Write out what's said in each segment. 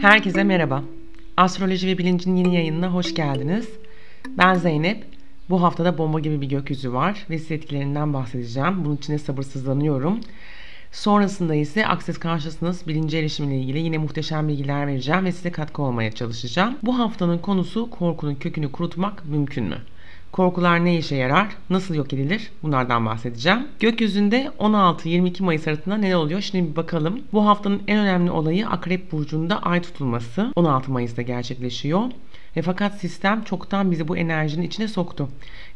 Herkese merhaba. Astroloji ve Bilincin yeni yayınına hoş geldiniz. Ben Zeynep. Bu haftada bomba gibi bir gökyüzü var ve size etkilerinden bahsedeceğim. Bunun için de sabırsızlanıyorum. Sonrasında ise Access Consciousness bilinci erişimiyle ilgili yine muhteşem bilgiler vereceğim ve size katkı olmaya çalışacağım. Bu haftanın konusu korkunun kökünü kurutmak mümkün mü? Korkular ne işe yarar? Nasıl yok edilir? Bunlardan bahsedeceğim. Gökyüzünde 16-22 Mayıs arasında ne oluyor? Şimdi bir bakalım. Bu haftanın en önemli olayı Akrep Burcu'nda ay tutulması. 16 Mayıs'ta gerçekleşiyor. Ve fakat sistem çoktan bizi bu enerjinin içine soktu.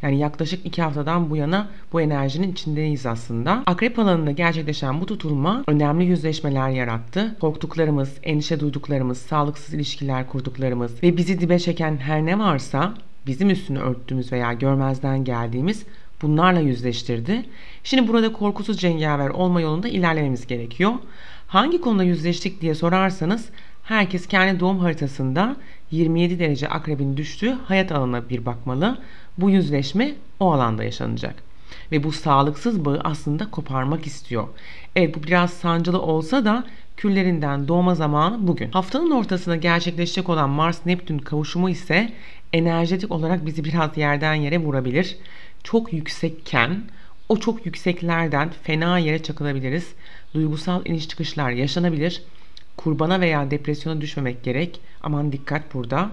Yani yaklaşık 2 haftadan bu yana bu enerjinin içindeyiz aslında. Akrep alanında gerçekleşen bu tutulma önemli yüzleşmeler yarattı. Korktuklarımız, endişe duyduklarımız, sağlıksız ilişkiler kurduklarımız ve bizi dibe çeken her ne varsa bizim üstünü örttüğümüz veya görmezden geldiğimiz bunlarla yüzleştirdi. Şimdi burada korkusuz cengaver olma yolunda ilerlememiz gerekiyor. Hangi konuda yüzleştik diye sorarsanız herkes kendi doğum haritasında 27 derece akrebin düştüğü hayat alanına bir bakmalı. Bu yüzleşme o alanda yaşanacak. Ve bu sağlıksız bağı aslında koparmak istiyor. Evet bu biraz sancılı olsa da küllerinden doğma zamanı bugün. Haftanın ortasında gerçekleşecek olan Mars-Neptün kavuşumu ise enerjetik olarak bizi biraz yerden yere vurabilir. Çok yüksekken o çok yükseklerden fena yere çakılabiliriz. Duygusal iniş çıkışlar yaşanabilir. Kurbana veya depresyona düşmemek gerek. Aman dikkat burada.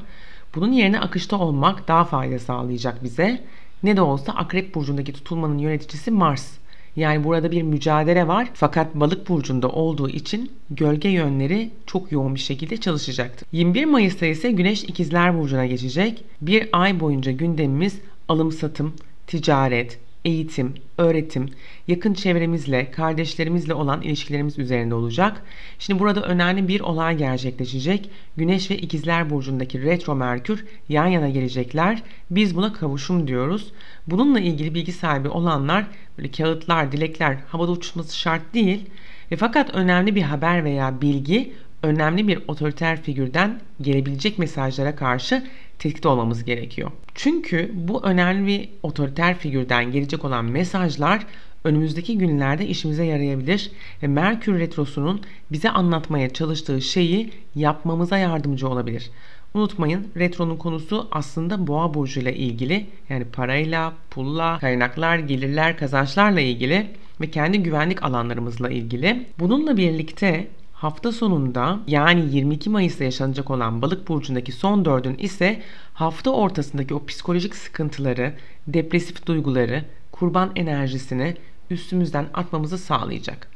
Bunun yerine akışta olmak daha fayda sağlayacak bize. Ne de olsa Akrep Burcu'ndaki tutulmanın yöneticisi Mars. Yani burada bir mücadele var fakat balık burcunda olduğu için gölge yönleri çok yoğun bir şekilde çalışacaktır. 21 Mayıs'ta ise Güneş ikizler burcuna geçecek. Bir ay boyunca gündemimiz alım satım, ticaret, eğitim, öğretim, yakın çevremizle, kardeşlerimizle olan ilişkilerimiz üzerinde olacak. Şimdi burada önemli bir olay gerçekleşecek. Güneş ve İkizler burcundaki retro Merkür yan yana gelecekler. Biz buna kavuşum diyoruz. Bununla ilgili bilgi sahibi olanlar böyle kağıtlar, dilekler havada uçması şart değil. Ve fakat önemli bir haber veya bilgi önemli bir otoriter figürden gelebilecek mesajlara karşı tetkik olmamız gerekiyor. Çünkü bu önemli otoriter figürden gelecek olan mesajlar önümüzdeki günlerde işimize yarayabilir ve Merkür Retrosu'nun bize anlatmaya çalıştığı şeyi yapmamıza yardımcı olabilir. Unutmayın retronun konusu aslında boğa burcu ile ilgili yani parayla, pulla, kaynaklar, gelirler, kazançlarla ilgili ve kendi güvenlik alanlarımızla ilgili. Bununla birlikte Hafta sonunda yani 22 Mayıs'ta yaşanacak olan Balık burcundaki son dördün ise hafta ortasındaki o psikolojik sıkıntıları, depresif duyguları, kurban enerjisini üstümüzden atmamızı sağlayacak.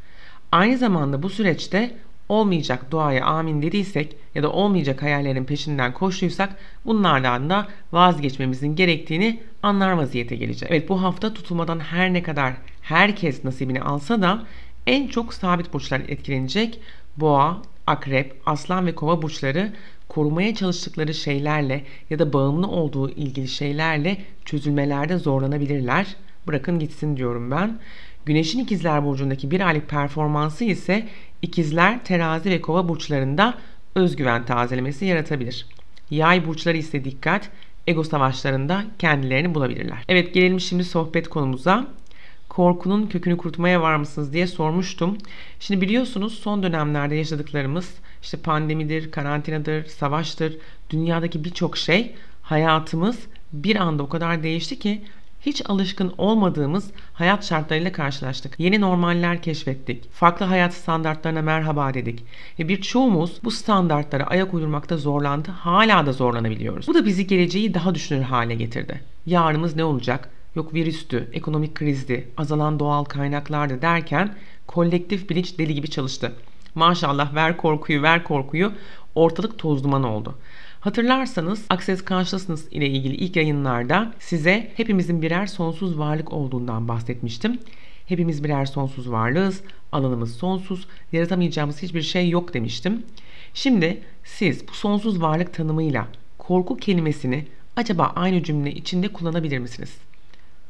Aynı zamanda bu süreçte olmayacak duaya amin dediysek ya da olmayacak hayallerin peşinden koştuysak bunlardan da vazgeçmemizin gerektiğini anlar vaziyete gelecek. Evet bu hafta tutulmadan her ne kadar herkes nasibini alsa da en çok sabit burçlar etkilenecek. Boğa, akrep, aslan ve kova burçları korumaya çalıştıkları şeylerle ya da bağımlı olduğu ilgili şeylerle çözülmelerde zorlanabilirler. Bırakın gitsin diyorum ben. Güneşin ikizler burcundaki bir aylık performansı ise ikizler, terazi ve kova burçlarında özgüven tazelemesi yaratabilir. Yay burçları ise dikkat, ego savaşlarında kendilerini bulabilirler. Evet gelelim şimdi sohbet konumuza korkunun kökünü kurutmaya var mısınız diye sormuştum. Şimdi biliyorsunuz son dönemlerde yaşadıklarımız işte pandemidir, karantinadır, savaştır, dünyadaki birçok şey hayatımız bir anda o kadar değişti ki hiç alışkın olmadığımız hayat şartlarıyla karşılaştık. Yeni normaller keşfettik. Farklı hayat standartlarına merhaba dedik. Ve birçoğumuz bu standartlara ayak uydurmakta zorlandı. Hala da zorlanabiliyoruz. Bu da bizi geleceği daha düşünür hale getirdi. Yarınımız ne olacak? Yok virüstü, ekonomik krizdi, azalan doğal kaynaklardı derken kolektif bilinç deli gibi çalıştı. Maşallah ver korkuyu ver korkuyu ortalık toz duman oldu. Hatırlarsanız Access Consciousness ile ilgili ilk yayınlarda size hepimizin birer sonsuz varlık olduğundan bahsetmiştim. Hepimiz birer sonsuz varlığız, alanımız sonsuz, yaratamayacağımız hiçbir şey yok demiştim. Şimdi siz bu sonsuz varlık tanımıyla korku kelimesini acaba aynı cümle içinde kullanabilir misiniz?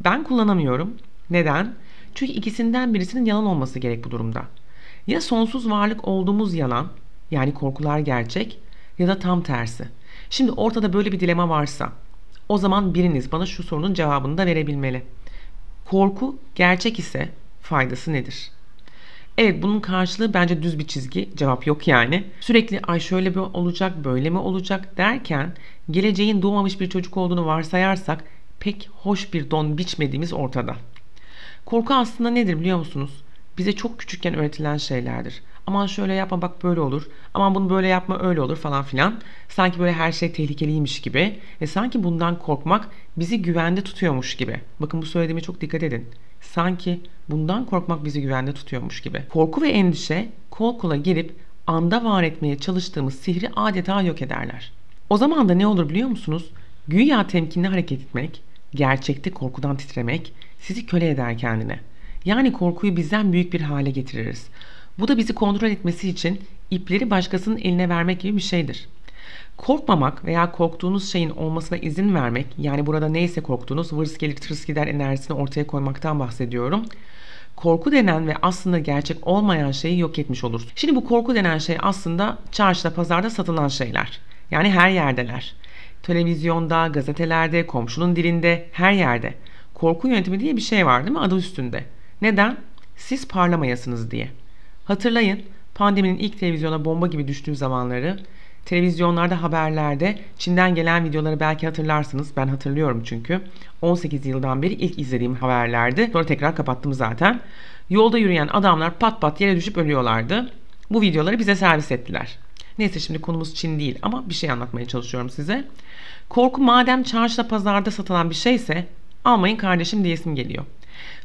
Ben kullanamıyorum. Neden? Çünkü ikisinden birisinin yalan olması gerek bu durumda. Ya sonsuz varlık olduğumuz yalan, yani korkular gerçek ya da tam tersi. Şimdi ortada böyle bir dilema varsa o zaman biriniz bana şu sorunun cevabını da verebilmeli. Korku gerçek ise faydası nedir? Evet bunun karşılığı bence düz bir çizgi. Cevap yok yani. Sürekli ay şöyle bir olacak, böyle mi olacak derken geleceğin doğmamış bir çocuk olduğunu varsayarsak pek hoş bir don biçmediğimiz ortada. Korku aslında nedir biliyor musunuz? Bize çok küçükken öğretilen şeylerdir. Aman şöyle yapma bak böyle olur. Aman bunu böyle yapma öyle olur falan filan. Sanki böyle her şey tehlikeliymiş gibi ve sanki bundan korkmak bizi güvende tutuyormuş gibi. Bakın bu söylediğime çok dikkat edin. Sanki bundan korkmak bizi güvende tutuyormuş gibi. Korku ve endişe kol kola girip anda var etmeye çalıştığımız sihri adeta yok ederler. O zaman da ne olur biliyor musunuz? Güya temkinli hareket etmek, gerçekte korkudan titremek sizi köle eder kendine. Yani korkuyu bizden büyük bir hale getiririz. Bu da bizi kontrol etmesi için ipleri başkasının eline vermek gibi bir şeydir. Korkmamak veya korktuğunuz şeyin olmasına izin vermek, yani burada neyse korktuğunuz vırs gelir tırs gider enerjisini ortaya koymaktan bahsediyorum. Korku denen ve aslında gerçek olmayan şeyi yok etmiş oluruz. Şimdi bu korku denen şey aslında çarşıda, pazarda satılan şeyler. Yani her yerdeler. Televizyonda, gazetelerde, komşunun dilinde, her yerde. Korku yönetimi diye bir şey var değil mi adı üstünde. Neden? Siz parlamayasınız diye. Hatırlayın pandeminin ilk televizyona bomba gibi düştüğü zamanları televizyonlarda haberlerde Çin'den gelen videoları belki hatırlarsınız. Ben hatırlıyorum çünkü. 18 yıldan beri ilk izlediğim haberlerdi. Sonra tekrar kapattım zaten. Yolda yürüyen adamlar pat pat yere düşüp ölüyorlardı. Bu videoları bize servis ettiler. Neyse şimdi konumuz Çin değil ama bir şey anlatmaya çalışıyorum size. Korku madem çarşıda pazarda satılan bir şeyse almayın kardeşim diyesim geliyor.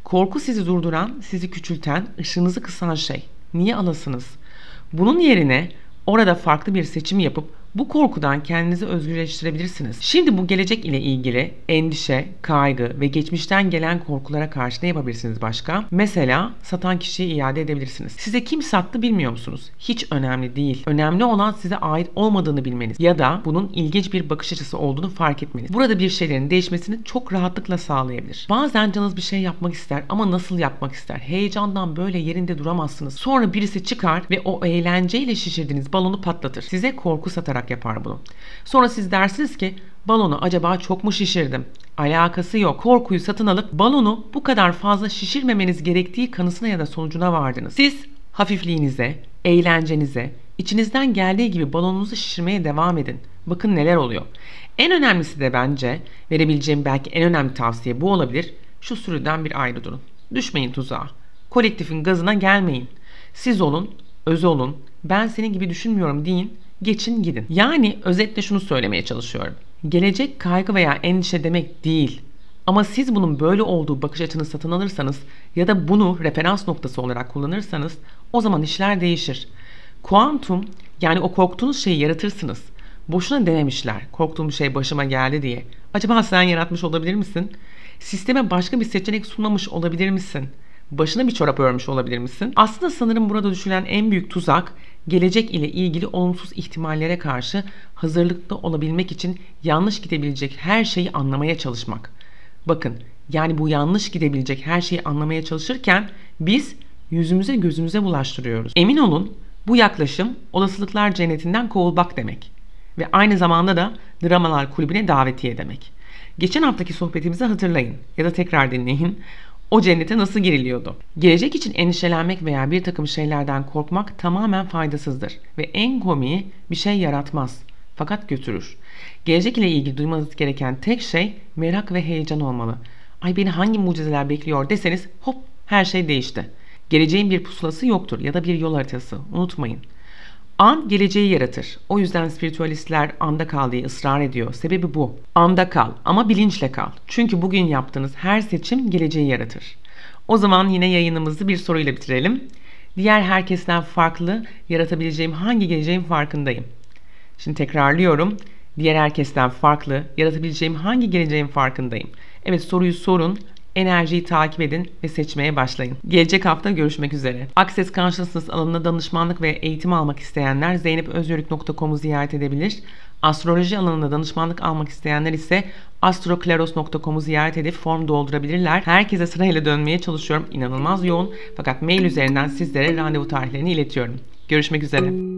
Korku sizi durduran, sizi küçülten, ışığınızı kısan şey. Niye alasınız? Bunun yerine orada farklı bir seçim yapıp bu korkudan kendinizi özgürleştirebilirsiniz. Şimdi bu gelecek ile ilgili endişe, kaygı ve geçmişten gelen korkulara karşı ne yapabilirsiniz başka? Mesela satan kişiye iade edebilirsiniz. Size kim sattı bilmiyor musunuz? Hiç önemli değil. Önemli olan size ait olmadığını bilmeniz ya da bunun ilginç bir bakış açısı olduğunu fark etmeniz. Burada bir şeylerin değişmesini çok rahatlıkla sağlayabilir. Bazen canınız bir şey yapmak ister ama nasıl yapmak ister? Heyecandan böyle yerinde duramazsınız. Sonra birisi çıkar ve o eğlenceyle şişirdiğiniz balonu patlatır. Size korku satarak yapar bunu. Sonra siz dersiniz ki balonu acaba çok mu şişirdim? Alakası yok. Korkuyu satın alıp balonu bu kadar fazla şişirmemeniz gerektiği kanısına ya da sonucuna vardınız. Siz hafifliğinize, eğlencenize, içinizden geldiği gibi balonunuzu şişirmeye devam edin. Bakın neler oluyor. En önemlisi de bence verebileceğim belki en önemli tavsiye bu olabilir. Şu sürüden bir ayrı durun. Düşmeyin tuzağa. Kolektifin gazına gelmeyin. Siz olun, öz olun, ben senin gibi düşünmüyorum deyin geçin gidin. Yani özetle şunu söylemeye çalışıyorum. Gelecek kaygı veya endişe demek değil. Ama siz bunun böyle olduğu bakış açını satın alırsanız ya da bunu referans noktası olarak kullanırsanız o zaman işler değişir. Kuantum yani o korktuğunuz şeyi yaratırsınız. Boşuna denemişler korktuğum şey başıma geldi diye. Acaba sen yaratmış olabilir misin? Sisteme başka bir seçenek sunmamış olabilir misin? Başına bir çorap örmüş olabilir misin? Aslında sanırım burada düşünülen en büyük tuzak gelecek ile ilgili olumsuz ihtimallere karşı hazırlıklı olabilmek için yanlış gidebilecek her şeyi anlamaya çalışmak. Bakın yani bu yanlış gidebilecek her şeyi anlamaya çalışırken biz yüzümüze gözümüze bulaştırıyoruz. Emin olun bu yaklaşım olasılıklar cennetinden kovulbak demek. Ve aynı zamanda da dramalar kulübüne davetiye demek. Geçen haftaki sohbetimizi hatırlayın ya da tekrar dinleyin o cennete nasıl giriliyordu? Gelecek için endişelenmek veya bir takım şeylerden korkmak tamamen faydasızdır ve en komiği bir şey yaratmaz fakat götürür. Gelecek ile ilgili duymanız gereken tek şey merak ve heyecan olmalı. Ay beni hangi mucizeler bekliyor deseniz hop her şey değişti. Geleceğin bir pusulası yoktur ya da bir yol haritası. Unutmayın. An geleceği yaratır. O yüzden spiritüalistler anda kal diye ısrar ediyor. Sebebi bu. Anda kal ama bilinçle kal. Çünkü bugün yaptığınız her seçim geleceği yaratır. O zaman yine yayınımızı bir soruyla bitirelim. Diğer herkesten farklı yaratabileceğim hangi geleceğin farkındayım? Şimdi tekrarlıyorum. Diğer herkesten farklı yaratabileceğim hangi geleceğin farkındayım? Evet soruyu sorun enerjiyi takip edin ve seçmeye başlayın. Gelecek hafta görüşmek üzere. Access Consciousness alanında danışmanlık ve eğitim almak isteyenler zeynepözyörük.com'u ziyaret edebilir. Astroloji alanında danışmanlık almak isteyenler ise astrokleros.com'u ziyaret edip form doldurabilirler. Herkese sırayla dönmeye çalışıyorum. İnanılmaz yoğun fakat mail üzerinden sizlere randevu tarihlerini iletiyorum. Görüşmek üzere.